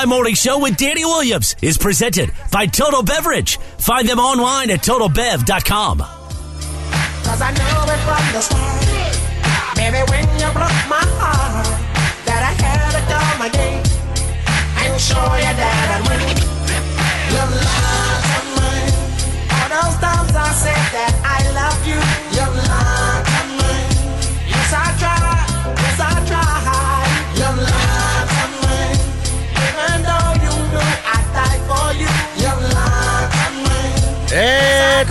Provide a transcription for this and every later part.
High Morning Show with Danny Williams is presented by Total Beverage. Find them online at totalbev.com. Cause I know it from the start. Baby, when you broke my heart, that I had my show you that I. Your mine. All those times I said that I love you. Your mine. Yes, I tried. It's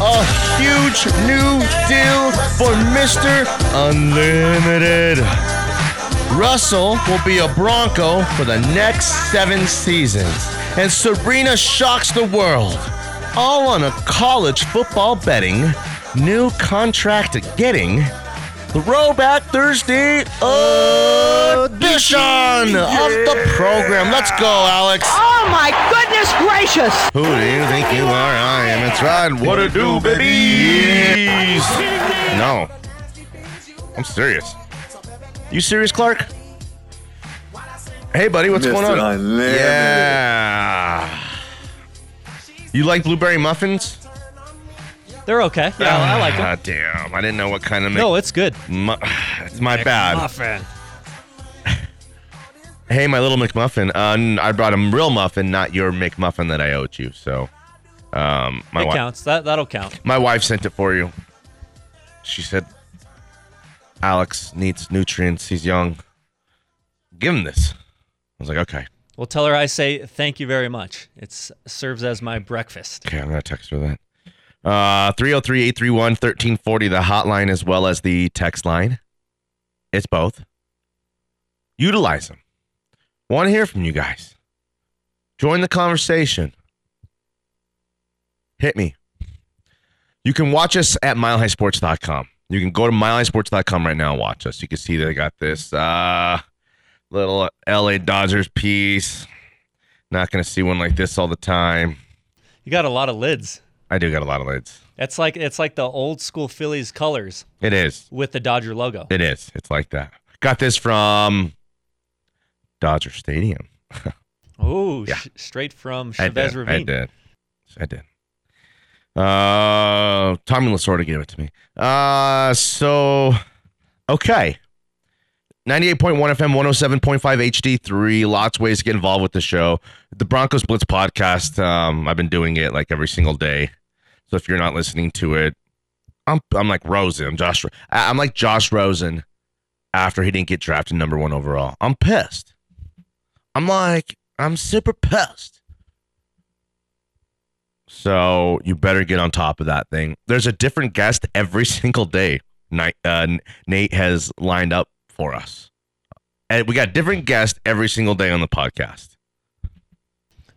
a huge new deal for Mr. Unlimited. Russell will be a Bronco for the next seven seasons, and Sabrina shocks the world. All on a college football betting new contract getting Throwback Thursday edition of the program. Let's go, Alex. Oh my goodness gracious! Who do you think you are? I am. It's right. What to do, babies? No. I'm serious. You serious, Clark? Hey, buddy, what's going on? Unlimited. Yeah. You like blueberry muffins? They're okay. Yeah, I like them. Ah, damn. I didn't know what kind of. No, it's good. Mu- it's my bad. Muffin. Hey, my little McMuffin. Uh, n- I brought a real muffin, not your McMuffin that I owed you. So, um, my It wife. counts. That that'll count. My wife sent it for you. She said, Alex needs nutrients. He's young. Give him this. I was like, okay. Well, tell her I say thank you very much. It serves as my breakfast. Okay, I'm going to text her that. Uh, 303 831 1340, the hotline as well as the text line. It's both. Utilize them. Want to hear from you guys. Join the conversation. Hit me. You can watch us at milehighsports.com. You can go to milehighsports.com right now and watch us. You can see they got this uh, little LA Dodgers piece. Not going to see one like this all the time. You got a lot of lids. I do got a lot of lids. It's like it's like the old school Phillies colors It is. with the Dodger logo. It is. It's like that. Got this from Dodger Stadium. Oh, Yeah. sh- straight from I Chavez. I Ravine. did. I did. Uh, Tommy Lasorda gave it to me. Uh, so okay. 98.1 FM, 107.5 HD3. Lots of ways to get involved with the show. The Broncos Blitz podcast, um, I've been doing it like every single day. So if you're not listening to it, I'm I'm like Rosen. I'm Josh. I'm like Josh Rosen after he didn't get drafted number one overall. I'm pissed. I'm like, I'm super pissed. So you better get on top of that thing. There's a different guest every single day. Night, uh, Nate has lined up for us, and we got different guests every single day on the podcast.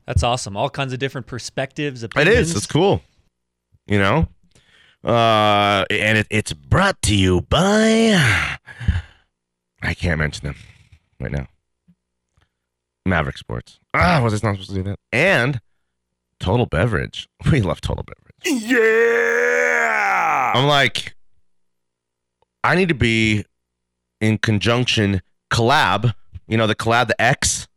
That's awesome. All kinds of different perspectives. It Opinions. is. It's cool. You know, uh, and it, it's brought to you by. I can't mention them right now. Maverick Sports. Ah, was I not supposed to do that? And Total Beverage. We love Total Beverage. Yeah. I'm like, I need to be in conjunction collab. You know the collab, the X.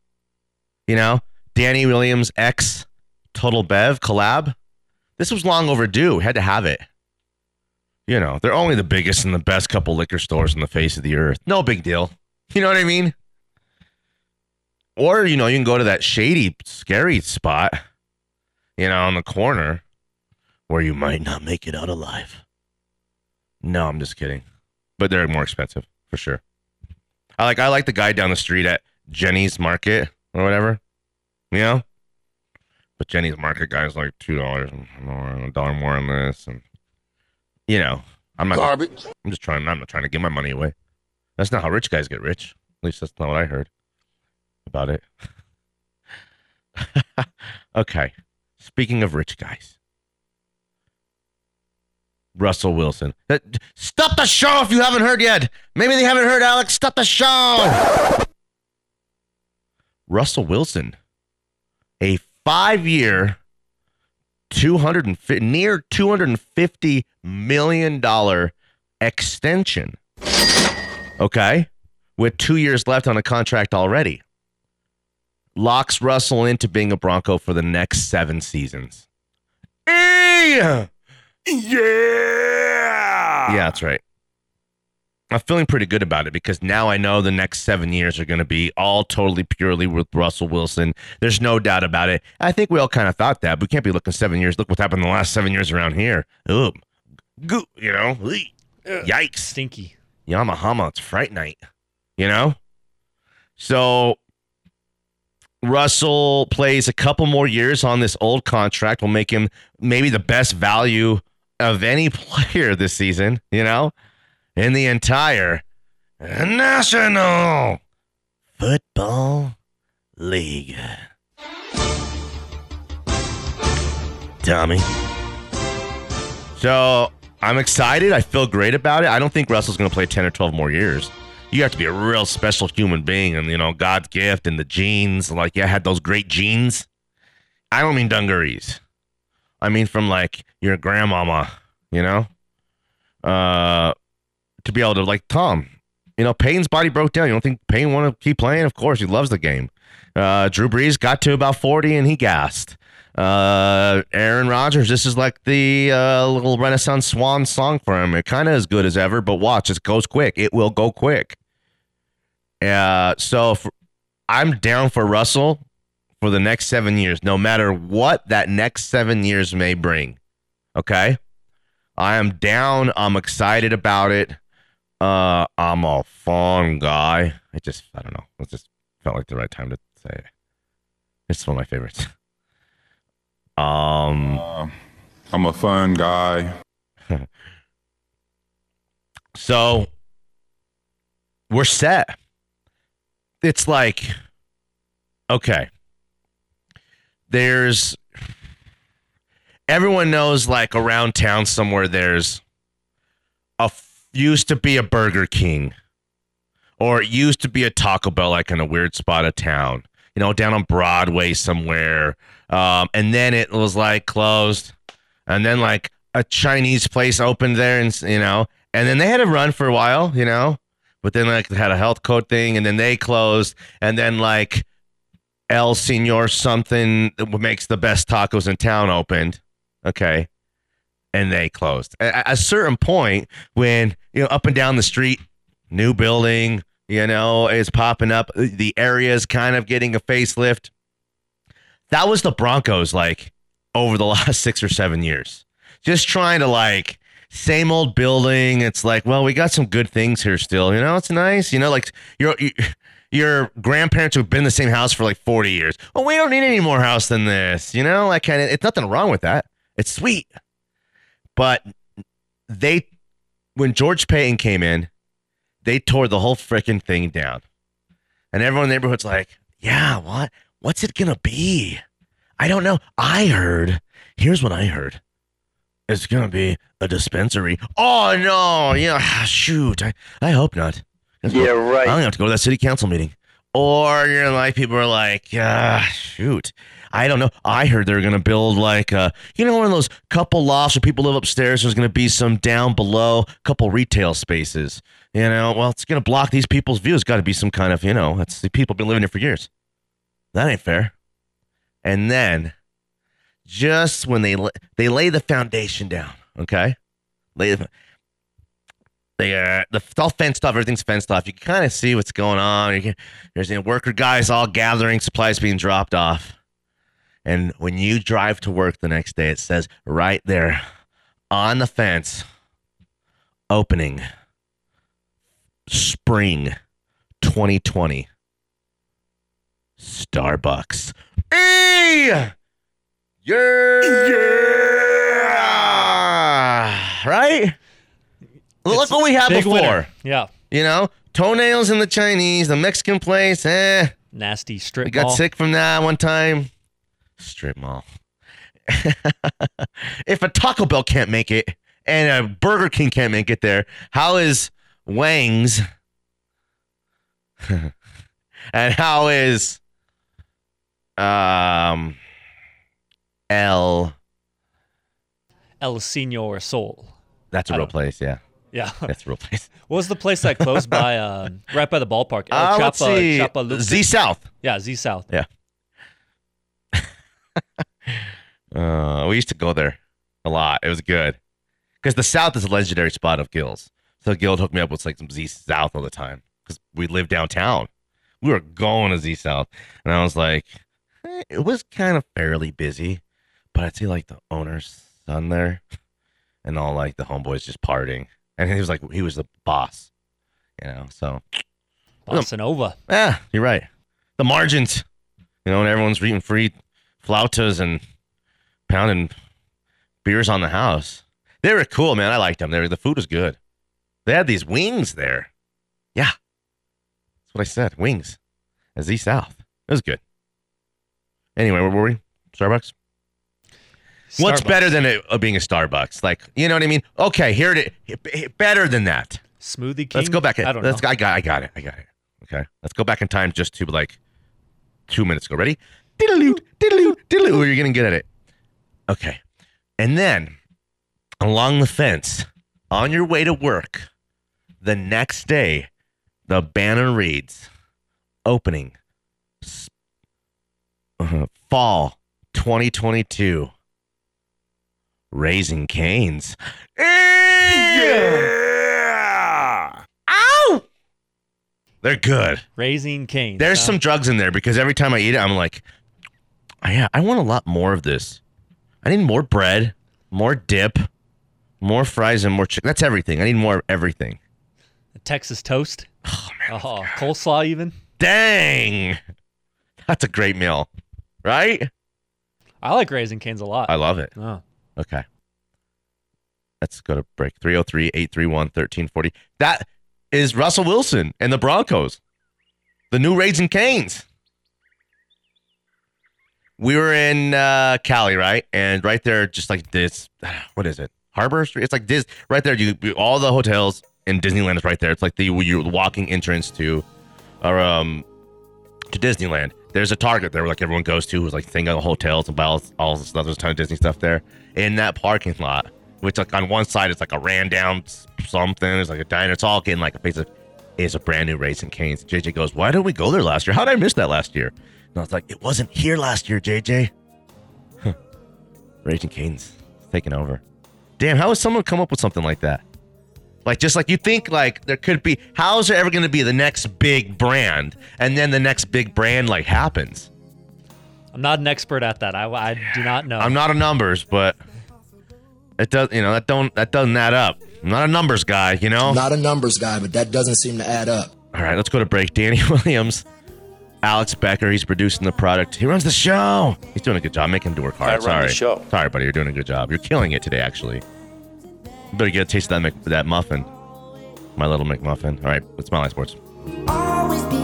You know, Danny Williams X Total Bev collab. This was long overdue. Had to have it. You know, they're only the biggest and the best couple liquor stores on the face of the earth. No big deal. You know what I mean? Or, you know, you can go to that shady, scary spot, you know, on the corner where you might not make it out alive. No, I'm just kidding. But they're more expensive for sure. I like I like the guy down the street at Jenny's Market or whatever. You know? But Jenny's Market guy's like two dollars more, a dollar more on this, and you know, I'm not Garbage. I'm just trying. I'm not trying to give my money away. That's not how rich guys get rich. At least that's not what I heard about it. okay. Speaking of rich guys, Russell Wilson. Uh, Stop the show if you haven't heard yet. Maybe they haven't heard, Alex. Stop the show. Russell Wilson, a two hundred and near two hundred and fifty million dollar extension. Okay, with two years left on a contract already. Locks Russell into being a Bronco for the next seven seasons. Yeah. Yeah. Yeah, that's right. I'm feeling pretty good about it because now I know the next seven years are going to be all totally purely with Russell Wilson. There's no doubt about it. I think we all kind of thought that. We can't be looking seven years. Look what's happened in the last seven years around here. Ooh, goo, you know, yikes. Stinky. Yamahama, it's fright night, you know? So Russell plays a couple more years on this old contract will make him maybe the best value of any player this season, you know, in the entire National Football League. Tommy. So I'm excited. I feel great about it. I don't think Russell's going to play 10 or 12 more years. You have to be a real special human being and, you know, God's gift and the genes. Like, yeah, had those great genes. I don't mean dungarees. I mean from like your grandmama, you know? Uh, to be able to, like Tom, you know, Payne's body broke down. You don't think Payne want to keep playing? Of course, he loves the game. Uh, Drew Brees got to about 40 and he gassed. Uh, Aaron Rodgers, this is like the uh, little Renaissance swan song for him. It kind of as good as ever, but watch, it goes quick. It will go quick. Uh, so I'm down for Russell for the next seven years, no matter what that next seven years may bring. Okay. I am down. I'm excited about it. Uh, I'm a fun guy. I just, I don't know. It just felt like the right time to say it. It's one of my favorites. Um, Uh, I'm a fun guy. so we're set. It's like, okay, there's everyone knows like around town somewhere there's a used to be a Burger King or it used to be a Taco Bell like in a weird spot of town, you know, down on Broadway somewhere. Um, and then it was like closed, and then like a Chinese place opened there, and you know, and then they had to run for a while, you know, but then like they had a health code thing, and then they closed, and then like El Senor something that makes the best tacos in town opened, okay, and they closed. At a certain point, when you know, up and down the street, new building, you know, is popping up, the area is kind of getting a facelift that was the Broncos like over the last six or seven years. Just trying to like same old building. It's like, well, we got some good things here still. You know, it's nice. You know, like your your grandparents who've been in the same house for like forty years. Well, we don't need any more house than this. You know, like. It's nothing wrong with that. It's sweet, but they when George Paton came in, they tore the whole freaking thing down, and everyone in the neighborhood's like, yeah, what? What's it gonna be? I don't know. I heard. Here's what I heard. It's gonna be a dispensary. Oh no! Yeah, shoot. I, I hope not. Yeah, right. I'm gonna have to go to that city council meeting. Or you're like, people are like, ah, shoot. I don't know. I heard they're gonna build like a, you know, one of those couple lofts where people live upstairs. There's gonna be some down below, couple retail spaces. You know, well, it's gonna block these people's views. Got to be some kind of, you know, that's the people been living here for years. That ain't fair. And then, just when they they lay the foundation down, okay, lay the they uh, the all fenced off. Everything's fenced off. You can kind of see what's going on. Can, there's you know, worker guys all gathering, supplies being dropped off. And when you drive to work the next day, it says right there on the fence, opening spring 2020. Starbucks. Hey! Yeah! yeah! Right? Look It's what we had before. winner. Yeah. You know, toenails in the Chinese, the Mexican place. Eh, Nasty strip we got mall. sick from that one time. Strip mall. if a Taco Bell can't make it and a Burger King can't make it there, how is Wang's and how is um El El Senor Sol. That's a I real place, yeah. Yeah. That's a real place. What was the place that closed by, uh, right by the ballpark? El Uh, let's Chapa- see. Chapaloosa? Z South. Yeah, Z South. Yeah. Uh, we used to go there a lot. It was good because the South is a legendary spot of Gills. So Gil hooked me up with like some Z South all the time because we lived downtown. We were going to Z South, and I was like, eh, it was kind of fairly busy, but I'd see like the owner's son there, and all like the homeboys just partying, and he was like, he was the boss, you know. So Bossa Nova. yeah, you're right. The margins, you know, and everyone's eating free flautas and pounding beers on the house. They were cool, man. I liked them. They were, the food was good. They had these wings there. Yeah, that's what I said. Wings, at Z South. It was good. Anyway, where were we? Starbucks. What's better than it uh, being a Starbucks? Like, you know what I mean? Okay, here it is. Better than that. Smoothie King? Let's go back. I don't let's, know. I got. I got it. I got it. Okay. Let's go back in time just to like two minutes ago. Ready? Diddle-oo, diddle-oo, diddle-oo. You're gonna get at it. Okay. And then along the fence, on your way to work, the next day, the banner reads, "Opening, uh, fall 2022." Raising Cane's. Yeah. Ow! They're good. Raising Cane's. There's huh? some drugs in there because every time I eat it, I'm like, "Oh, yeah, I want a lot more of this. I need more bread, more dip, more fries, and more chicken. That's everything. I need more of everything. A Texas toast. Oh, man. Oh, coleslaw even. Dang. That's a great meal, right? I like Raising Cane's a lot. I love it. oh. Okay. Let's go to break. 303 831 1340. That is Russell Wilson and the Broncos, the new Raising Cane's. We were in uh, Cali, right? And right there, just like this, what is it? Harbor Street? It's like this, right there. You All the hotels in Disneyland is right there. It's like the your walking entrance to, or um, to Disneyland. There's a Target there, where like everyone goes to, who's like thing on hotels and buy all, all this stuff. There's a ton of Disney stuff there in that parking lot. Which like on one side it's like a ran down something. There's like a diner. It's all getting like a face of. It's a brand new Raising Cane's. JJ goes, why didn't we go there last year? How did I miss that last year? And I was like, it wasn't here last year, JJ. Huh. Raising Cane's taking over. Damn, how would someone come up with something like that? Like just like you think like there could be how is there ever gonna be the next big brand? And then the next big brand like happens. I'm not an expert at that. I, I do not know. I'm not a numbers, but it does you know, that don't that doesn't add up. I'm not a numbers guy, you know? Not a numbers guy, but that doesn't seem to add up. All right, let's go to break. Danny Williams, Alex Becker, he's producing the product. He runs the show. He's doing a good job. Make him to work hard. I run Sorry. the show. Sorry, buddy. You're doing a good job. You're killing it today, actually. You better get a taste of that, Mc, that muffin. My little McMuffin. All right, let's smile sports. Always be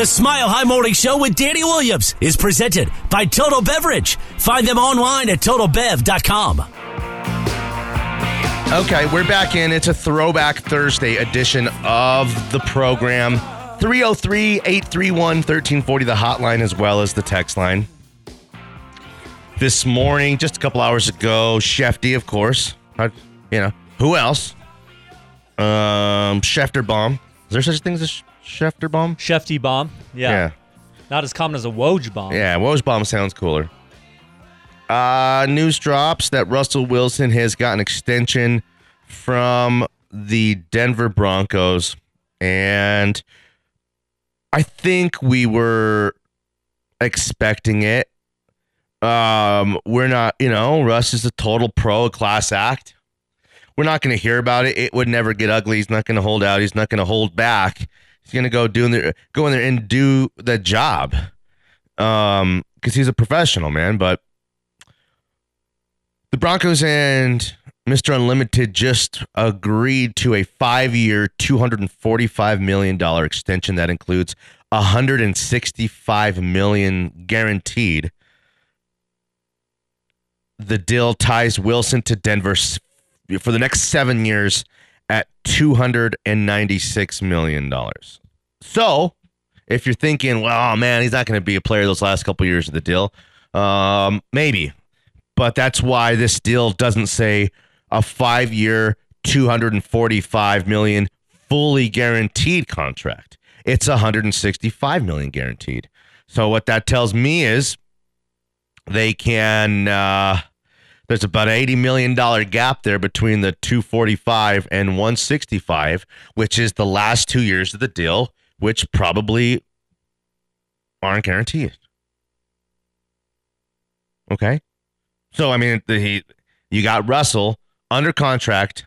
The Smile High Morning Show with Danny Williams is presented by Total Beverage. Find them online at totalbev.com. Okay, we're back in. It's a throwback Thursday edition of the program. 303 831 1340, the hotline as well as the text line. This morning, just a couple hours ago, Shefty, of course. How- You know, who else? Um, Schefter bomb. Is there such a thing as a Schefter bomb? Shefty bomb. Yeah. Yeah. Not as common as a Woj bomb. Yeah, Woj bomb sounds cooler. Uh, news drops that Russell Wilson has got an extension from the Denver Broncos, and I think we were expecting it. Um, we're not, you know, Russ is a total pro, a class act. We're not going to hear about it. It would never get ugly. He's not going to hold out. He's not going to hold back. He's to go do in there, go in there and do the job. Um, because he's a professional, man. But the Broncos and Mr. Unlimited just agreed to a five-year, two hundred and forty-five million dollar extension that includes hundred and sixty-five million guaranteed. the deal ties Wilson to Denver for the next seven years $296 million. So if you're thinking, well, man, he's not going to be a player those last couple years of the deal, um, maybe. But that's why this deal doesn't say a five year, 245 million fully guaranteed contract. It's 165 million guaranteed. So what that tells me is they can uh there's about an 80 million dollar gap there between the 245 and 165 which is the last 2 years of the deal which probably aren't guaranteed. Okay? So i mean the, he you got russell under contract.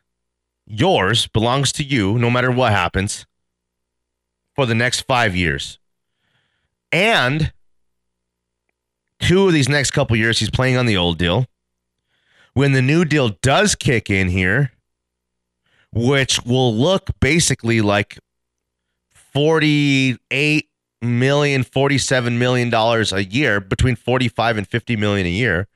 Yours belongs to you no matter what happens for the next 5 years. And two of these next couple years he's playing on the old deal when the new deal does kick in here which will look basically like 48 million 47 million dollars a year between 45 and 50 million a year.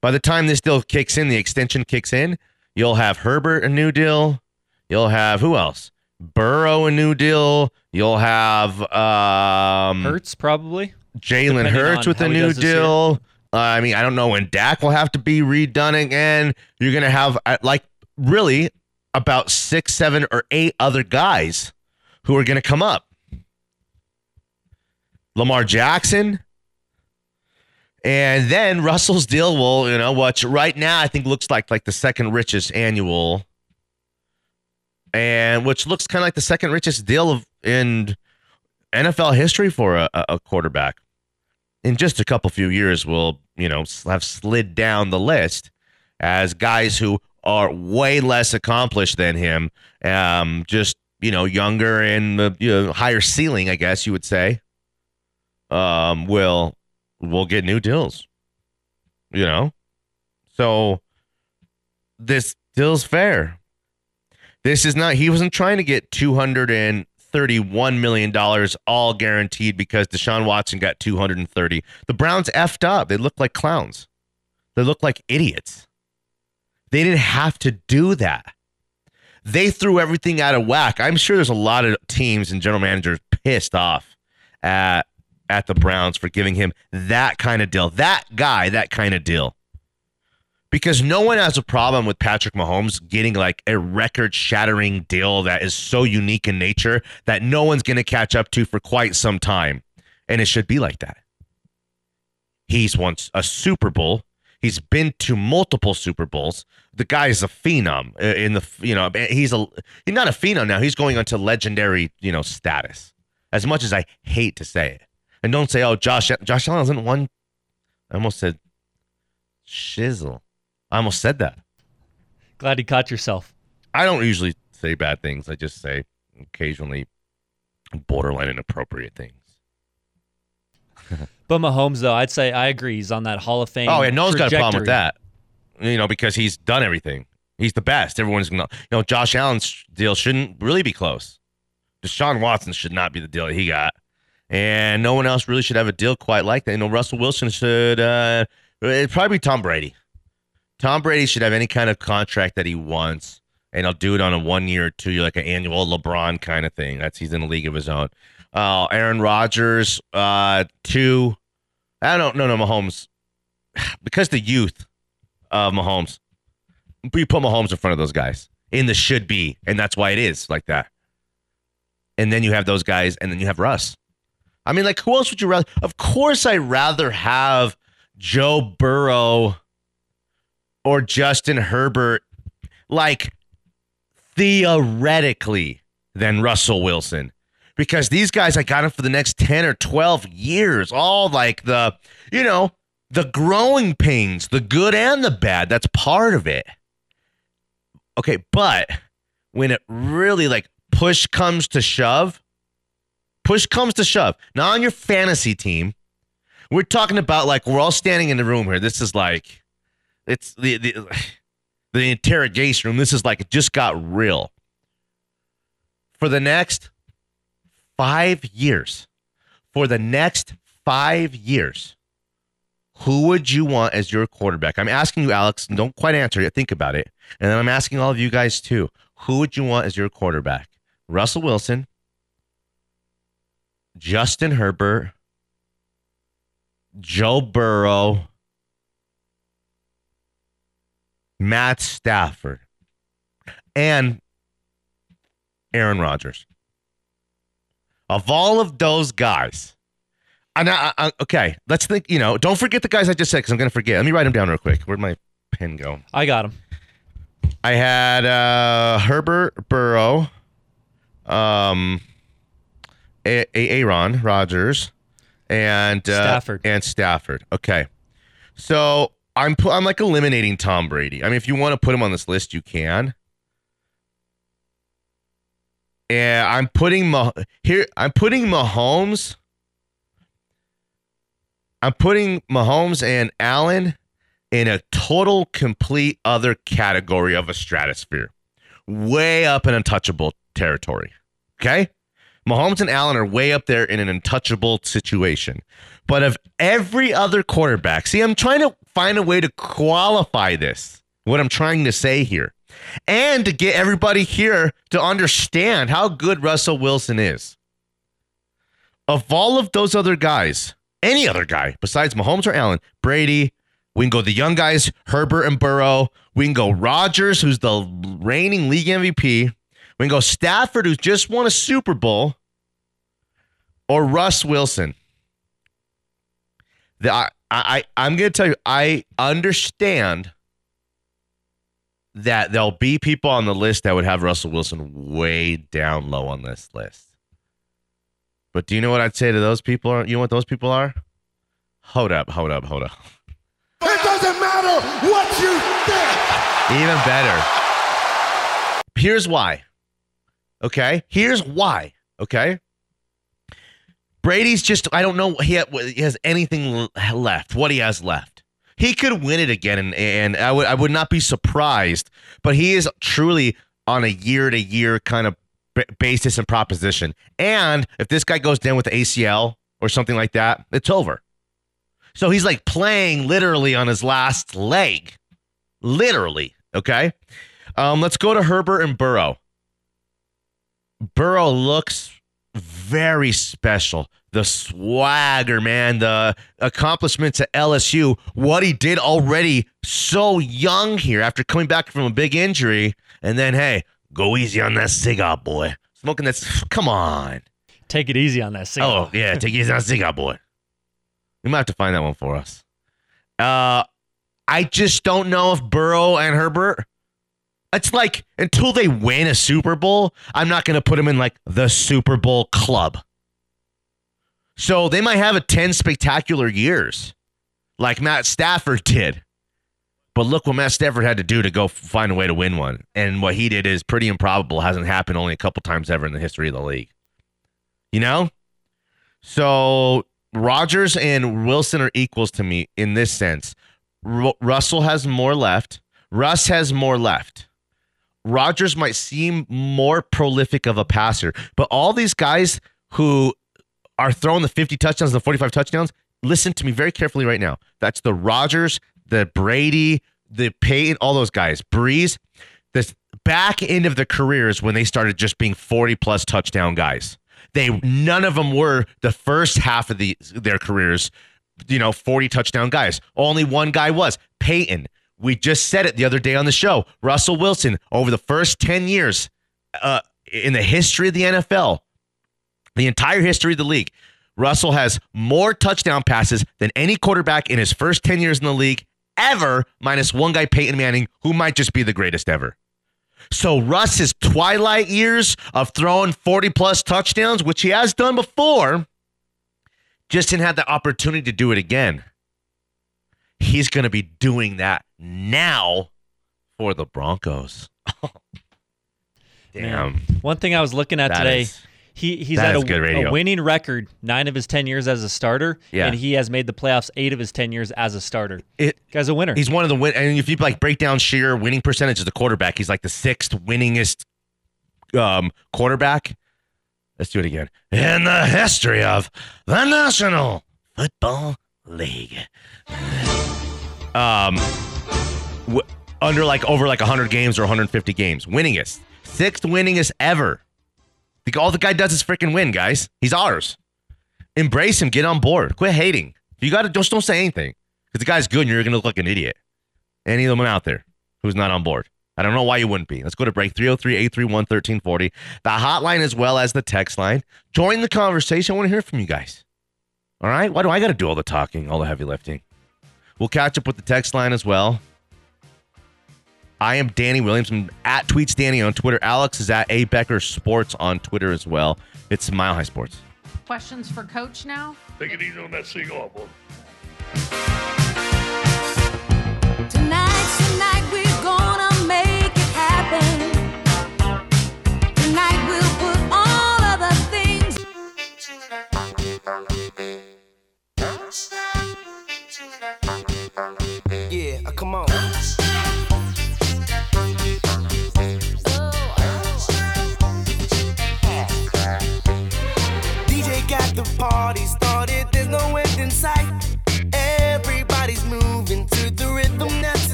By the time this deal kicks in the extension kicks in you'll have herbert a new deal. You'll have who else? Burrow a new deal. You'll have um Hurts probably. Jalen Hurts with a new deal. I mean, I don't know when Dak will have to be redone again. You're going to have uh, like really about six, seven, or eight other guys who are going to come up. Lamar Jackson. And then Russell's deal will, you know, which right now I think looks like like the second richest annual, and which looks kind of like the second richest deal of in NFL history for a, a quarterback. In just a couple few years, will you know have slid down the list as guys who are way less accomplished than him, um, just you know younger and uh, you know, higher ceiling, I guess you would say. Um, will will get new deals. You know, so this deal's fair. This is not. He wasn't trying to get two hundred and thirty-one million dollars all guaranteed because Deshaun Watson got two hundred and thirty. The Browns effed up. They look like clowns. They look like idiots. They didn't have to do that. They threw everything out of whack. I'm sure there's a lot of teams and general managers pissed off at at the Browns for giving him that kind of deal. That guy, that kind of deal because no one has a problem with Patrick Mahomes getting like a record shattering deal that is so unique in nature that no one's going to catch up to for quite some time. And it should be like that. He's won a Super Bowl. He's been to multiple Super Bowls. The guy is a phenom uh, in the, you know, he's a, he's not a phenom now. He's going on to legendary, you know, status. As much as I hate to say it. And don't say, oh, Josh, Josh Allen hasn't won. I almost said shizzle. I almost said that. Glad you caught yourself. I don't usually say bad things. I just say occasionally borderline inappropriate things. But Mahomes, though, I'd say I agree. He's on that Hall of Fame. Oh, yeah, no one's got a problem with that. You know, because he's done everything. He's the best. Everyone's gonna. You know, Josh Allen's deal shouldn't really be close. Deshaun Watson should not be the deal he got, and no one else really should have a deal quite like that. You know, Russell Wilson should. uh It'd probably be Tom Brady. Tom Brady should have any kind of contract that he wants, and I'll do it on a one year or two year, like an annual LeBron kind of thing. That's he's in a league of his own. Uh, Aaron Rodgers, uh, two. I don't know, no no, Mahomes, because the youth of Mahomes, you put Mahomes in front of those guys in the should be, and that's why it is like that. And then you have those guys, and then you have Russ. I mean, like, who else would you rather? Of course, I'd rather have Joe Burrow or Justin Herbert, like theoretically, than Russell Wilson. Because these guys, I got them for the next 10 or 12 years, all like the, you know, the growing pains, the good and the bad. That's part of it. Okay, but when it really like push comes to shove, push comes to shove. Not on your fantasy team. We're talking about like we're all standing in the room here. This is like it's the the the interrogation room. This is like it just got real. For the next five years, for the next five years, Who would you want as your quarterback? I'm asking you, Alex, don't quite answer it. Think about it. And then I'm asking all of you guys too. Who would you want as your quarterback? Russell Wilson, Justin Herbert, Joe Burrow, Matt Stafford, and Aaron Rodgers. Of all of those guys, and I, I, okay, let's think. You know, don't forget the guys I just said because I'm going to forget. Let me write them down real quick. Where'd my pen go? I got him. I had uh, Herbert Burrow, um, A- A- Aaron Rodgers, and uh, Stafford. and Stafford. Okay, so I'm pu- I'm like eliminating Tom Brady. I mean, if you want to put him on this list, you can. Yeah, I'm putting Mah- here. I'm putting Mahomes. I'm putting Mahomes and Allen in a total, complete other category of a stratosphere, way up in untouchable territory. Okay, Mahomes and Allen are way up there in an untouchable situation. But of every other quarterback, see, I'm trying to find a way to qualify this. What I'm trying to say here, and to get everybody here to understand how good Russell Wilson is. Of all of those other guys, any other guy besides Mahomes or Allen, Brady, we can go the young guys, Herbert and Burrow. We can go Rodgers, who's the reigning league MVP. We can go Stafford, who's just won a Super Bowl, or Russ Wilson. The, I, I, I'm going to tell you, I understand that there'll be people on the list that would have Russell Wilson way down low on this list. But do you know what I'd say to those people? You know what those people are? Hold up, hold up, hold up. It doesn't matter what you think. Even better. Here's why. Okay? Here's why. Okay? Brady's just, I don't know he has anything left, what he has left. He could win it again, and, and I, would, I would not be surprised, but he is truly on a year to year kind of basis and proposition. And if this guy goes down with ACL or something like that, it's over. So he's like playing literally on his last leg. Literally. Okay. Um, let's go to Herbert and Burrow. Burrow looks very special. The swagger, man, the accomplishments at LSU, what he did already so young here after coming back from a big injury. And then, hey, go easy on that cigar, boy. Smoking that. Come on. Take it easy on that single. Oh, yeah. Take it easy on that cigar, boy. You might have to find that one for us. Uh, I just don't know if Burrow and Herbert. It's like until they win a Super Bowl, I'm not going to put them in like the Super Bowl club. So they might have a 10 spectacular years like Matt Stafford did. But look what Matt Stafford had to do to go find a way to win one. And what he did is pretty improbable, hasn't happened only a couple times ever in the history of the league. You know? So Rodgers and Wilson are equals to me in this sense. Ru- Russell has more left. Russ has more left. Rodgers might seem more prolific of a passer, but all these guys who are throwing the 50 touchdowns and the 45 touchdowns, listen to me very carefully right now. That's the Rodgers, the Brady, the Peyton, all those guys. Brees, this back end of their careers when they started just being 40 plus touchdown guys. They none of them were the first half of the their careers, you know, 40 touchdown guys. Only one guy was Peyton. We just said it the other day on the show. Russell Wilson over the first 10 years uh, in the history of the NFL, the entire history of the league, Russell has more touchdown passes than any quarterback in his first 10 years in the league ever, minus one guy, Peyton Manning, who might just be the greatest ever. So Russ's twilight years of throwing 40 plus touchdowns, which he has done before, just didn't have the opportunity to do it again. He's going to be doing that now for the Broncos. Damn. Man. One thing I was looking at That today, is- he he's had a, a winning record nine of his ten years as a starter, Yeah. and he has made the playoffs eight of his ten years as a starter. It, Guy's a winner. He's one of the win. And if you like break down sheer winning percentage of the quarterback, he's like the sixth winningest um, quarterback. Let's do it again. In the history of the National Football League. Um, w- under like over like 100 games or 150 games, winningest, sixth winningest ever. All the guy does is freaking win, guys. He's ours. Embrace him. Get on board. Quit hating. You got to just don't say anything because the guy's good and you're gonna look like an idiot. Any of them out there who's not on board. I don't know why you wouldn't be. Let's go to break 303 831 1340. The hotline as well as the text line. Join the conversation. I want to hear from you guys. All right? Why do I got to do all the talking, all the heavy lifting? We'll catch up with the text line as well. I am Danny Williams. I'm at Tweets Danny on Twitter. Alex is at A Becker Sports on Twitter as well. It's Mile High Sports. Questions for Coach now? Take it easy on that seagull. Tonight,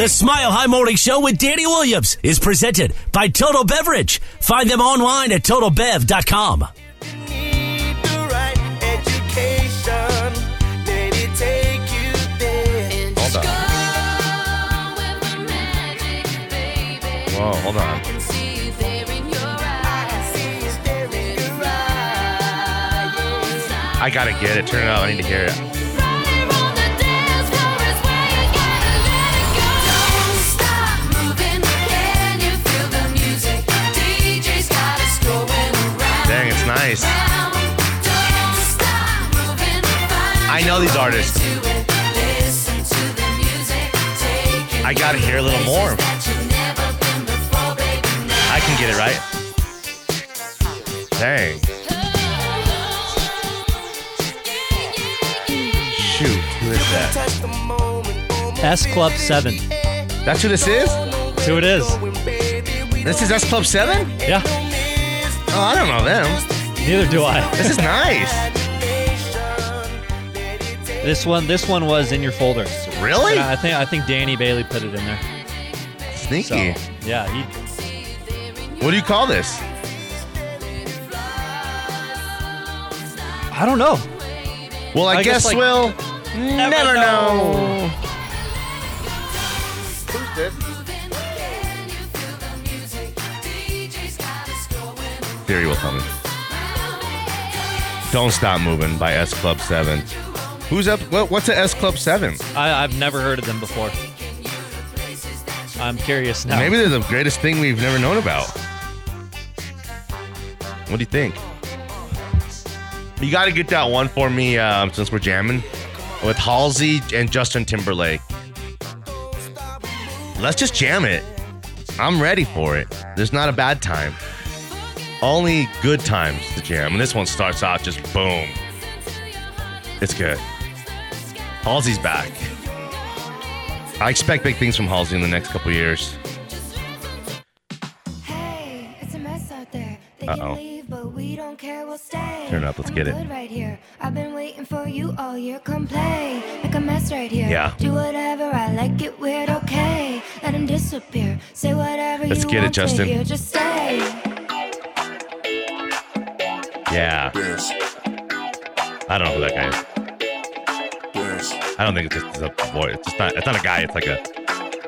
The Smile High Morning Show with Danny Williams is presented by Total Beverage. Find them online at totalbev.com. Whoa, hold on. I can see in your eyes. I got to get it. Turn it up. I need to hear it. Nice. Don't stop moving. I know these artists. Listen to the music. Take it I got to hear a little more. that you've never been before, baby. Now. I can get it right. Dang. Shoot. Who is that? Touch the moment, moment, S Club 7. That's who this is? That's who it is. This is S Club 7? Yeah, Oh, I don't know them. Neither do I. This is nice. This one, this one was in your folder. Really? I think I think Danny Bailey put it in there. So Sneaky. yeah, he, What do you call this? I don't know. Well, I, I guess, guess, like, we'll never, know. know. Who's this? Theory will tell me. Don't Stop Moving by S Club 7. Who's up? What, what's a S Club 7? I, I've never heard of them before. I'm curious now. Maybe they're the greatest thing we've never known about. What do you think? You got to get that one for me um, since we're jamming with Halsey and Justin Timberlake. Let's just jam it. I'm ready for it. There's not a bad time. Only good times to jam. And this one starts out just boom. It's good. Halsey's back. I expect big things from Halsey in the next couple years. Hey, it's a mess out there. They Uh-oh. can leave, but we don't care. We'll stay. Turn it up, let's I'm get it. Right here. I've been waiting for you all year. Come play, make a mess right here. Yeah. Do whatever I like. It weird, okay? Let him disappear. Say whatever Let's you get it, want to Justin. hear. Just stay. Yeah. Dance, I don't know who that guy is. dance, I don't think it's just a boy. It's just not. It's not a guy. It's like a.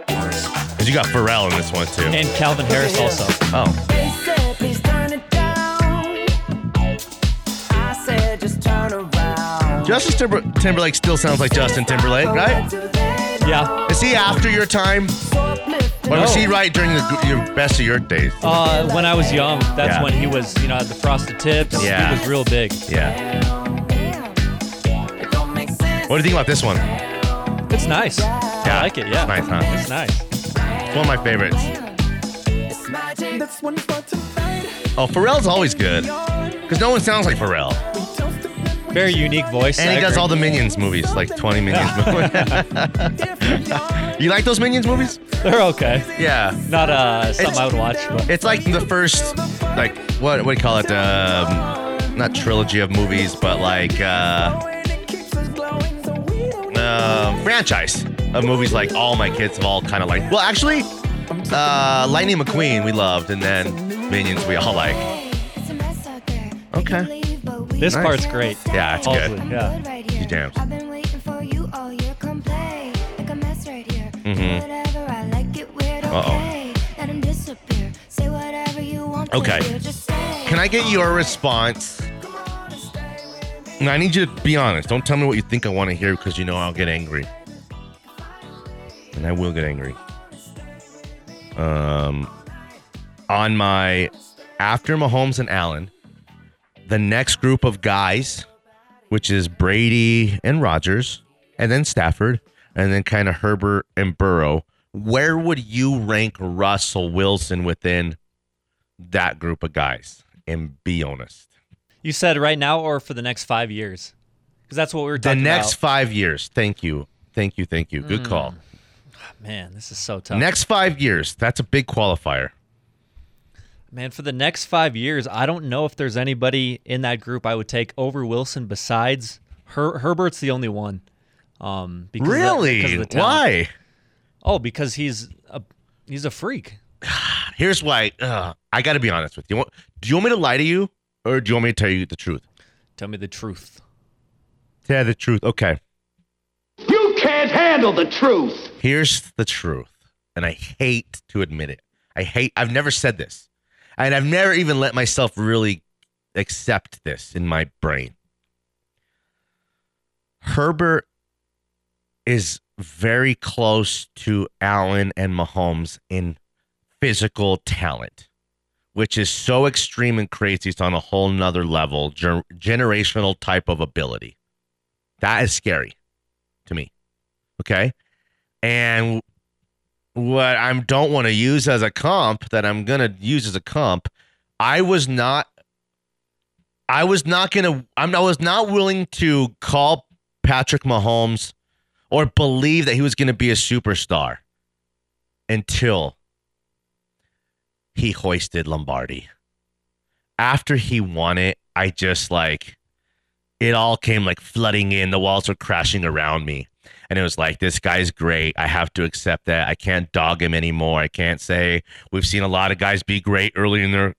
dance. Cause you got Pharrell in this one too. and Calvin Harris also. Oh, They said, please turn it down. I said, just turn around. Justin Timber- Timberlake still sounds like Justin Timberlake, right? Yeah. Is he after your time, or was he right during the your best of your days? Uh, when I was young, that's Yeah. when he was, you know, had the frosted tips. Yeah. He was real big. Yeah. What do you think about this one? It's nice. Yeah. I like it. Yeah. It's nice, huh? It's nice. It's one of my favorites. Oh, Pharrell's always good. Because no one sounds like Pharrell. Very unique voice. And I he does agree. all the Minions movies, like 20 Minions movies. You like those Minions movies? They're okay. Yeah. Not uh something It's- I would watch, but It's like the first, like what what do you call it? Um, not trilogy of movies, but like uh, uh, franchise of movies. Like all my kids have all kind of like. Well, actually, uh, Lightning McQueen we loved, and then Minions we all like. Okay. This Nice. part's great. Yeah, it's Halsey, good. Yeah. He jams. I've been waiting for you all year. Come play like a mess right here. Mhm. Whatever I like it weird. Uh-oh. Okay. Let him disappear. Say whatever you want. Okay. hear, just say. Can I get your response? And I need you to be honest. Don't tell me what you think I want to hear because you know I'll get angry. And I will get angry. Um, on my after Mahomes and Allen, the next group of guys, which is Brady and Rodgers, and then Stafford, and then kind of Herbert and Burrow. Where would you rank Russell Wilson within that group of guys? And be honest. You said right now or for the next five years? Because that's what we were The next about. five years. Thank you. Thank you. Thank you. Mm. Good call. Man, this is so tough. Next five years. That's a big qualifier. Man, for the next five years, I don't know if there's anybody in that group I would take over Wilson besides Her- Herbert's the only one. Um, because of the- Really? because of the. Why? Oh, because he's a he's a freak. Here's why. Uh, I got to be honest with you. Do you want me to lie to you, or do you want me to tell you the truth? Tell me the truth. Tell the truth. Okay. You can't handle the truth. Here's the truth, and I hate to admit it. I hate. I've never said this, and I've never even let myself really accept this in my brain. Herbert is very close to Allen and Mahomes in physical talent, which is so extreme and crazy. It's on a whole nother level, ger- generational type of ability. That is scary to me. Okay. And what I don't want to use as a comp that I'm going to use as a comp, I was not I was not going to I was not willing to call Patrick Mahomes or believe that he was going to be a superstar until he hoisted Lombardi. After he won it, I just like it all came like flooding in. The walls were crashing around me. And it was like, this guy's great. I have to accept that. I can't dog him anymore. I can't say we've seen a lot of guys be great early in their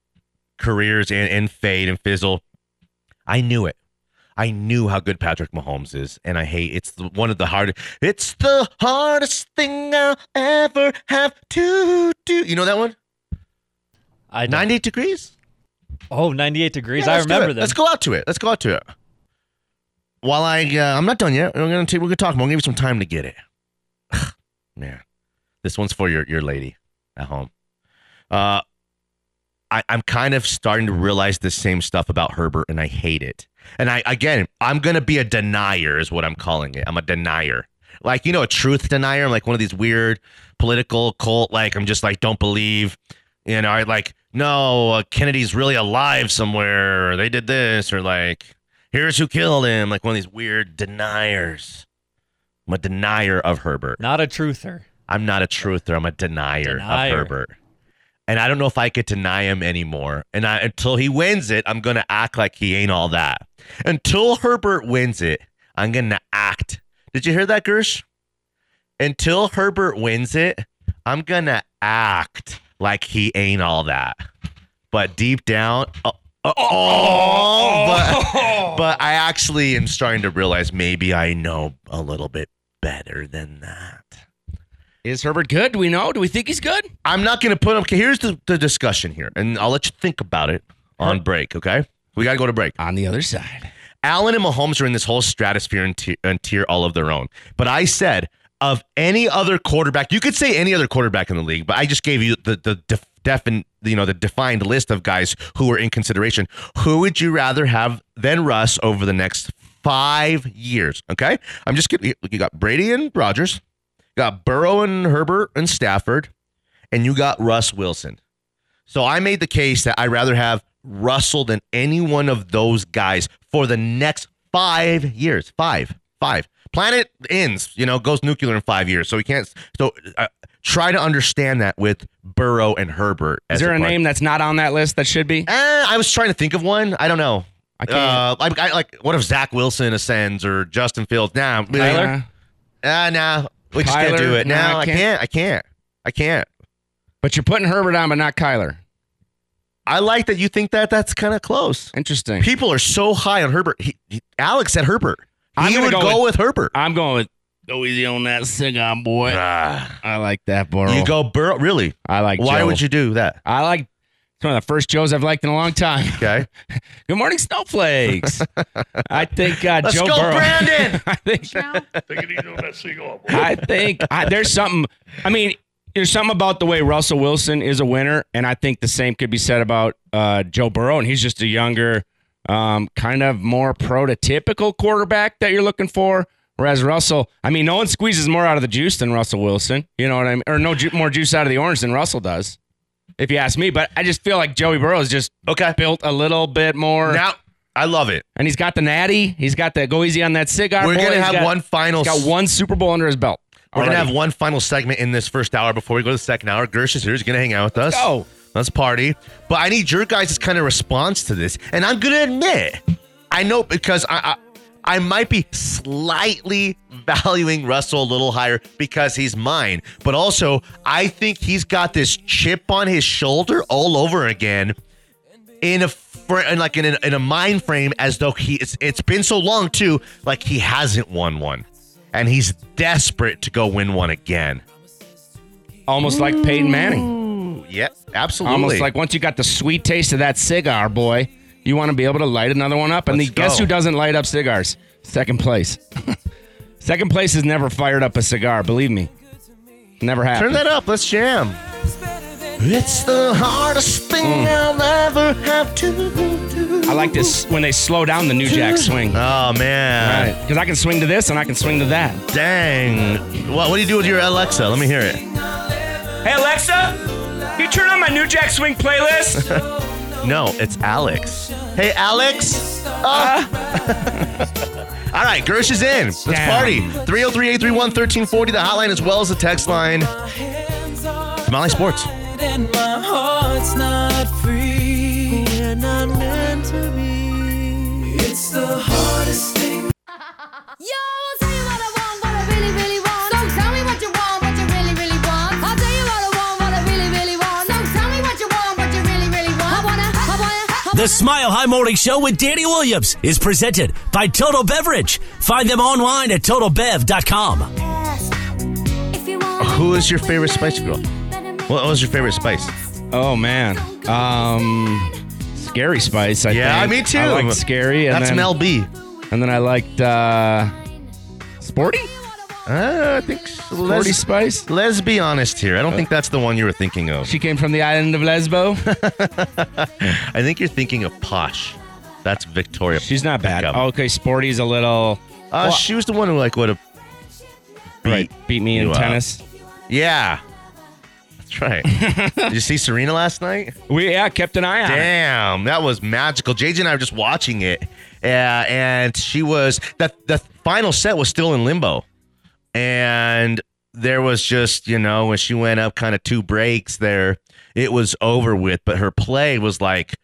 careers and, and fade and fizzle. I knew it. I knew how good Patrick Mahomes is, and I hate it's the, one of the hardest. It's the hardest thing I'll ever have to do. You know that one? I don't- 98 degrees. Oh, 98 degrees. Yeah, I remember that. Let's go out to it. Let's go out to it. While I, uh, I'm not done yet. We're gonna take, we're gonna talk. Gonna give you some time to get it. Man, this one's for your your lady at home. Uh, I, I'm kind of starting to realize the same stuff about Herbert, and I hate it. And I again, I'm gonna be a denier, is what I'm calling it. I'm a denier. Like you know, a truth denier. I'm like one of these weird political cult. Like I'm just like don't believe. You know, I like no uh, Kennedy's really alive somewhere. Or they did this, or like here's who killed him. Like one of these weird deniers. I'm a denier of Herbert. Not a truther. I'm not a truther. I'm a denier, Denier. of Herbert. And I don't know if I could deny him anymore. And I, until he wins it, I'm going to act like he ain't all that. Until Herbert wins it, I'm going to act. Did you hear that, Gersh? Until Herbert wins it, I'm going to act like he ain't all that. But deep down, oh, oh, oh, but, but I actually am starting to realize maybe I know a little bit better than that. Is Herbert good? Do we know? Do we think he's good? I'm not going to put him. Okay, here's the, the discussion here, and I'll let you think about it on break. Okay, we got to go to break. On the other side, Allen and Mahomes are in this whole stratosphere and tier, and tier all of their own. But I said of any other quarterback, you could say any other quarterback in the league, but I just gave you the the def, defin, you know the defined list of guys who are in consideration. Who would you rather have than Russ over the next five years? Okay, I'm just kidding. You got Brady and Rodgers, got Burrow and Herbert and Stafford, and you got Russ Wilson. So I made the case that I'd rather have Russell than any one of those guys for the next five years. Five, five. planet ends, you know, goes nuclear in five years. So we can't. So uh, try to understand that with Burrow and Herbert. Is there a part- name that's not on that list that should be? Eh, I was trying to think of one. I don't know. I can't. Uh, like, I, like, what if Zach Wilson ascends or Justin Fields? Nah, Kyler? Ah, nah, we just can't do it. Nah, No, I I can't. I can't. I can't. But you're putting Herbert on, but not Kyler. I like that you think that that's kind of close. Interesting. People are so high on Herbert. He, he- Alex said Herbert. I'm He gonna would go go, with- with, Herbert. I'm going with go easy on that cigar, boy. Ah, I like that, Burrow. you go Burrow. Really? I like. Why Joe. would you do that? I like. It's one of the first Joes I've liked in a long time. Okay. Good morning, snowflakes. I think uh, Let's Joe go, Burrow. Brandon. I think. Now, I think I, there's something. I mean, there's something about the way Russell Wilson is a winner, and I think the same could be said about uh, Joe Burrow, and he's just a younger, um, kind of more prototypical quarterback that you're looking for. Whereas Russell, I mean, no one squeezes more out of the juice than Russell Wilson. You know what I mean? Or no ju- more juice out of the orange than Russell does, if you ask me. But I just feel like Joey Burrow is just Okay. built a little bit more. Now, I love it. and he's got the natty. He's got the go easy on that cigar. We're boy. gonna He's have got- one final. He's got one Super Bowl under his belt. We're gonna have one final segment in this first hour before we go to the second hour. Gersh is here. He's gonna hang out with us. Oh, Let's party. But I need your guys' kind of response to this. And I'm gonna admit, I know because I, I might be slightly valuing Russell a little higher because he's mine. But also, I think he's got this chip on his shoulder all over again in a fr- in like in a, in a mind frame as though he it's, it's been so long too like he hasn't won one and he's desperate to go win one again Almost like Peyton Manning. Ooh, yeah absolutely Almost like once you got the sweet taste of that cigar, boy, you want to be able to light another one up. And Let's the, guess who doesn't light up cigars? Second place. Second place has never fired up a cigar. Believe me, never have. turn that up let's jam it's the hardest thing mm. I'll ever have to do I like this when they slow down the New Jack mm. swing. oh man Right, because I can swing to this and I can swing to that. dang what, what do you do with your Alexa let me hear it Hey Alexa, can you turn on my New Jack Swing playlist? no it's Alex hey Alex Uh. All right, Gersh is in. Let's Damn. party. 303 831 1340, the hotline as well as the text line. Mile High Sports. And my heart's not free. We're not meant to be. It's the hardest thing. The Mile High Morning Show with Danny Williams is presented by Total Beverage. Find them online at totalbev.com. If you Who is your favorite Spice Girl? What was your favorite Spice? oh man, um, Scary Spice. I Yeah, think. me too. I liked Scary. And That's then, Mel B. And then I liked uh, Sporty. Uh, I think Sporty let's, Spice. let's be honest here. I don't think that's the one you were thinking of. She came from the island of Lesbo. I think you're thinking of Posh. That's Victoria. She's not bad. Beckham. okay, Sporty's a little Uh, well- she was the one who like would have beat. right. Beat me in you tennis. Yeah, that's right. Did you see Serena last night? We yeah kept an eye on. her. Damn, that was magical. JJ and I were just watching it, uh, and she was that the final set was still in limbo, and there was just you know when she went up kind of two breaks there, it was over with. But her play was like,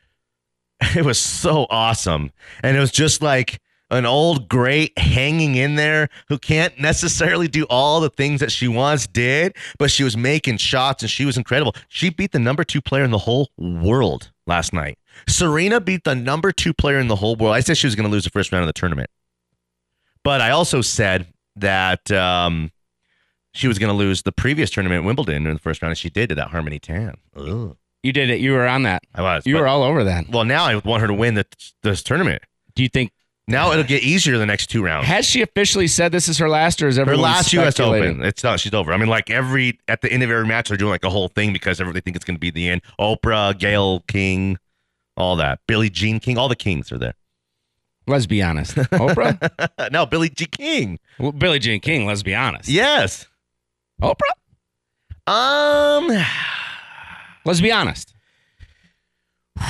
it was so awesome, and it was just like an old great hanging in there who can't necessarily do all the things that she once did, but she was making shots and she was incredible. She beat the number two player in the whole world last night. Serena beat the number two player in the whole world. I said she was going to lose the first round of the tournament, but I also said that um, she was going to lose the previous tournament at Wimbledon in the first round, and she did to that Harmony Tan. Ugh. You did it. You were on that. I was. You but- were all over that. well, now I want her to win the, this tournament. Do you think Now it'll get easier the next two rounds. has she officially said this is her last, or is Her last U.S. speculating? Open. It's not. She's over. I mean, like every at the end of every match, they're doing like a whole thing because everybody think it's going to be the end. Oprah, Gayle King, all that. Billie Jean King, all the kings are there. Let's be honest. Oprah, no, Billie Jean King. well, Billie Jean King. Let's be honest. Yes. Oprah. Um. Let's be honest.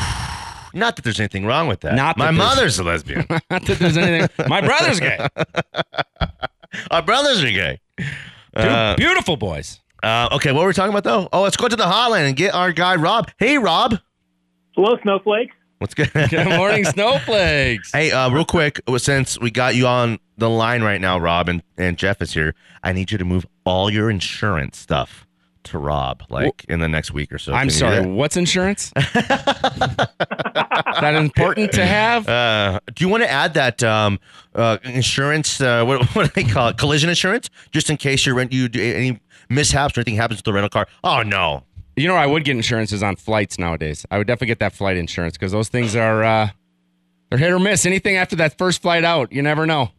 Not that there's anything wrong with that. Not that my there's- mother's a lesbian. Not that there's anything. My brother's gay. Our brothers are gay. Two Uh, beautiful boys. uh, okay, what were we talking about though? Oh, let's go to the hotline and get our guy Rob. Hey, Rob. Hello, Snowflakes. What's good? Good morning, snowflakes. Hey, uh, real quick, since we got you on the line right now, Rob, and, and Geoff is here, I need you to move all your insurance stuff to Rob, like in the next week or so. I'm Can you do sorry. that? What's insurance? that important to have? Uh, do you want to add that um, uh, insurance? Uh, what, what do they call it? Collision insurance, just in case you rent you do any mishaps or anything happens with the rental car. Oh no, You know, I would get insurances on flights nowadays. I would definitely get that flight insurance because those things are uh, they're hit or miss. Anything after that first flight out, you never know.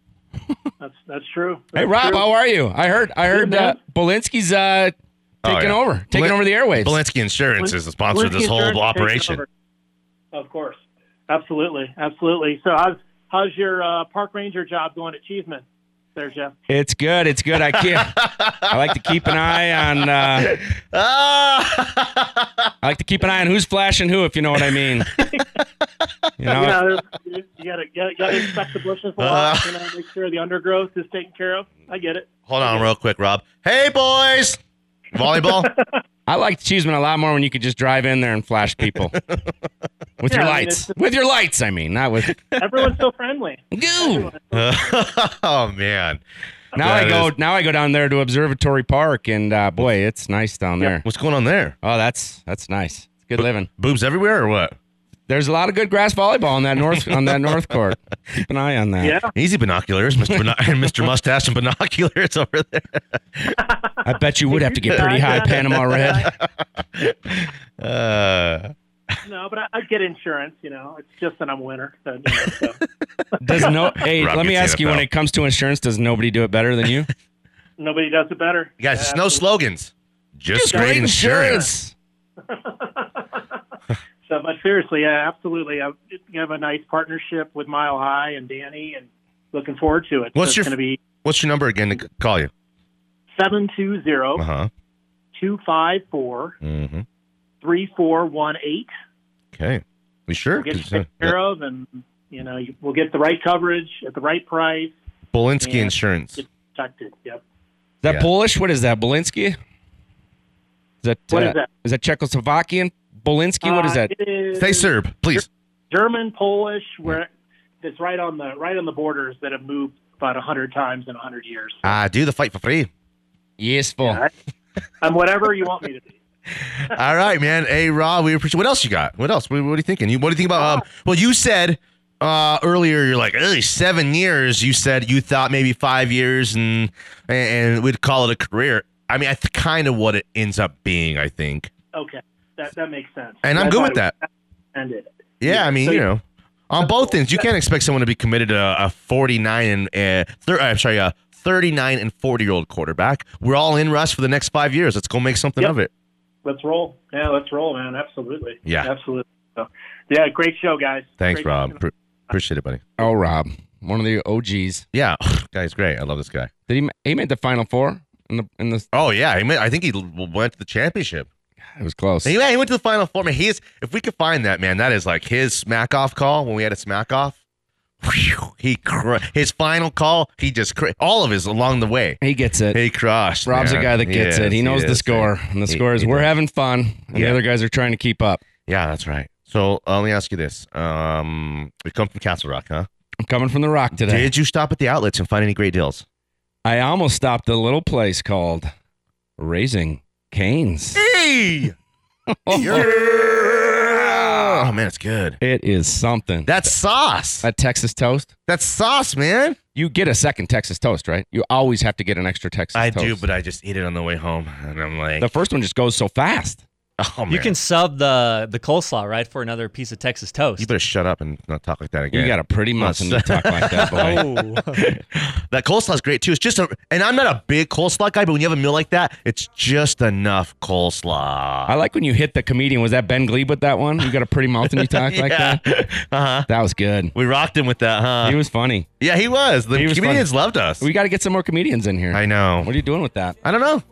That's that's true. Hey Rob, true. how are you? I heard I heard uh, man. Bolinski's uh, Oh, taking yeah. over, taking Bolin- over the airwaves. Belinsky Insurance is the sponsor of this whole Insurance taking operation. Of course, absolutely, absolutely. So how's how's your uh, park ranger job going at Cheesman, there, Geoff? It's good. It's good. I can't. I like to keep an eye on. Uh! I like to keep an eye on who's flashing who, if you know what I mean. You know, You know, you you gotta you gotta, you gotta inspect the bushes a lot. you know, make sure the undergrowth is taken care of. I get it. Hold on, real quick, Rob. Hey, boys, volleyball. I like Cheesman a lot more when you could just drive in there and flash people with your I mean, lights. it's- with your lights, I mean, not with. Everyone's so friendly. Goo. oh man. Now That I go. is- Now I go down there to Observatory Park, and uh, boy, it's nice down there. What's going on there? Oh, that's that's nice. It's good living. Boobs everywhere or what? There's a lot of good grass volleyball on that north on that north court. Keep an eye on that. Yeah. Easy binoculars, Mr. Bino- Mr. Mustache and binoculars over there. I bet you would have to get pretty high Panama red. Uh, No, but I, I get insurance. You know, it's just that I'm a winner. So, you know, so. Does no? Hey, Rob let me ask you: When it comes to insurance, does nobody do it better than you? Nobody does it better. guys, Yeah, it's no slogans. Just, great, insurance. So, but seriously, yeah, absolutely. I you have a nice partnership with Mile High and Danny, and looking forward to it. What's so your- going to be What's your number again to call you? seven two zero Uh huh. two five four Mm-hmm. three four one eight. Okay. We sure? Get 'Cause, taken uh, care of, and you know you- we'll get the right coverage at the right price. Bolinsky Insurance. Protected. Yep. Is that Yeah. Polish? What is that? Bolinsky? Is that What is uh, that? Is that Czechoslovakian? Bolinsky? what is Uh, that? It is Say Serb, please. German, Polish, where it's right on the right on the borders that have moved about a hundred times in a hundred years. Ah, do the fight for free. Yes, full. I, I'm whatever you want me to be. All right, man. Hey, Rob, we appreciate. What else you got? What else? What, what are you thinking? You, what do you think about? Um, well, you said uh, earlier you're like, really seven years. You said you thought maybe five years, and and we'd call it a career. I mean, that's kind of what it ends up being. I think. Okay, that that makes sense. And I'm I good with that. was Ended. Yeah, I mean, So you you- know, on both things, you can't expect someone to be committed to a, a 49 and uh, thir- I'm sorry, a 39 and 40 year old quarterback. We're all in Russ for the next five years. Let's go make something Yep. of it. Let's roll. Yeah, let's roll, man. Absolutely. Yeah. absolutely. So, yeah, great show, guys. Thanks, Great Rob. show. Pre- appreciate it, buddy. Oh, Rob, one of the OGs. Yeah, guy's great. I love this guy. Did he? ma- He made the Final Four in the in the. Oh yeah, he made, I think he went to the championship. It was close. He, he went to the final four. Man, he is. If we could find that man, that is like his smack off call when we had a smack off. Whew, he cr- his final call. He just cr- all of his along the way. He gets it. He crushed. Rob's man. a guy that gets He it. He knows the is. score, and the He- score is we're does. having fun, and Yeah. the other guys are trying to keep up. Yeah, that's right. So uh, let me ask you this: um, We come from Castle Rock, huh? I'm coming from the rock today. Did you stop at the outlets and find any great deals? I almost stopped at a little place called Raising Cane's. Hey, oh man, it's good. It is something. That's sauce. That Texas toast. That's sauce, man. You get a second Texas toast, right? You always have to get an extra Texas I toast. do, but I just eat it on the way home, and I'm like, the first one just goes so fast. Oh man, You can sub the the coleslaw right for another piece of Texas toast. You better shut up and not talk like that again. You got a pretty mouth when you talk like that, boy. oh, that coleslaw is great too. It's just a, and I'm not a big coleslaw guy, but when you have a meal like that, it's just enough coleslaw. I like when you hit the comedian. Was that Ben Gleib with that one? You got a pretty mouth and you talk like that. Uh huh. That was good. We rocked him with that, huh? He was funny. yeah, he was. The He was comedians loved us. We got to get some more comedians in here. I know. What are you doing with that? I don't know.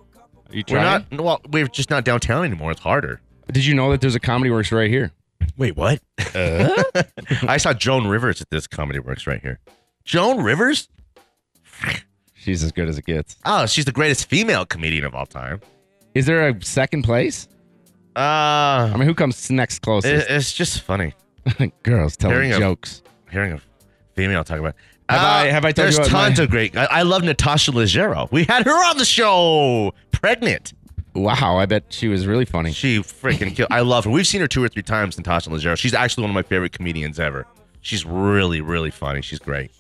Are you We're trying? not. Well, we're just not downtown anymore. It's harder. Did you know that there's a Comedy Works right here? Wait, what? I saw Joan Rivers at this Comedy Works right here. Joan Rivers? She's as good as it gets. Oh, she's the greatest female comedian of all time. Is there a second place? Uh, I mean, who comes next it, closest? it's just funny Girls telling hearing a- jokes. hearing a female talk about. Have I- uh, have I told you There's tons my- of great. I, I love Natasha Leggero. We had her on the show, pregnant. Wow, I bet she was really funny. She freaking killed. I love her. We've seen her two or three times, Natasha Leggero. She's actually one of my favorite comedians ever. She's really, really funny. She's great.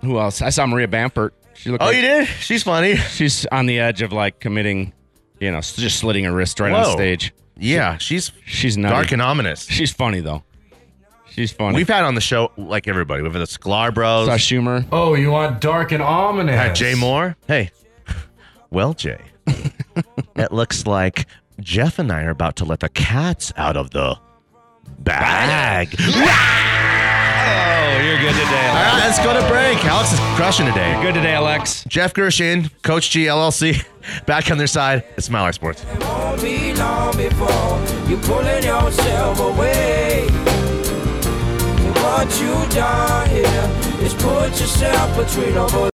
Who else? I saw Maria Bamford. She looked. Oh, like- you did? She's funny. She's on the edge of like committing, you know, just slitting her wrist right on Whoa. stage. Yeah, she's She's nutty. dark and ominous. She's funny though. She's funny. We've had on the show like everybody. We've had the Sklar Bros. saw Schumer. Oh, you want dark and ominous? Had Jay Mohr. Hey, well, Jay, it looks like Jeff and I are about to let the cats out of the bag. Oh, you're good today. All right, let's go to break. Alex is crushing today. You're good today, Alex. Geoff Girsch on, Coach G LLC, back on their side. It's Mile High Sports. won't What you done here is put yourself between a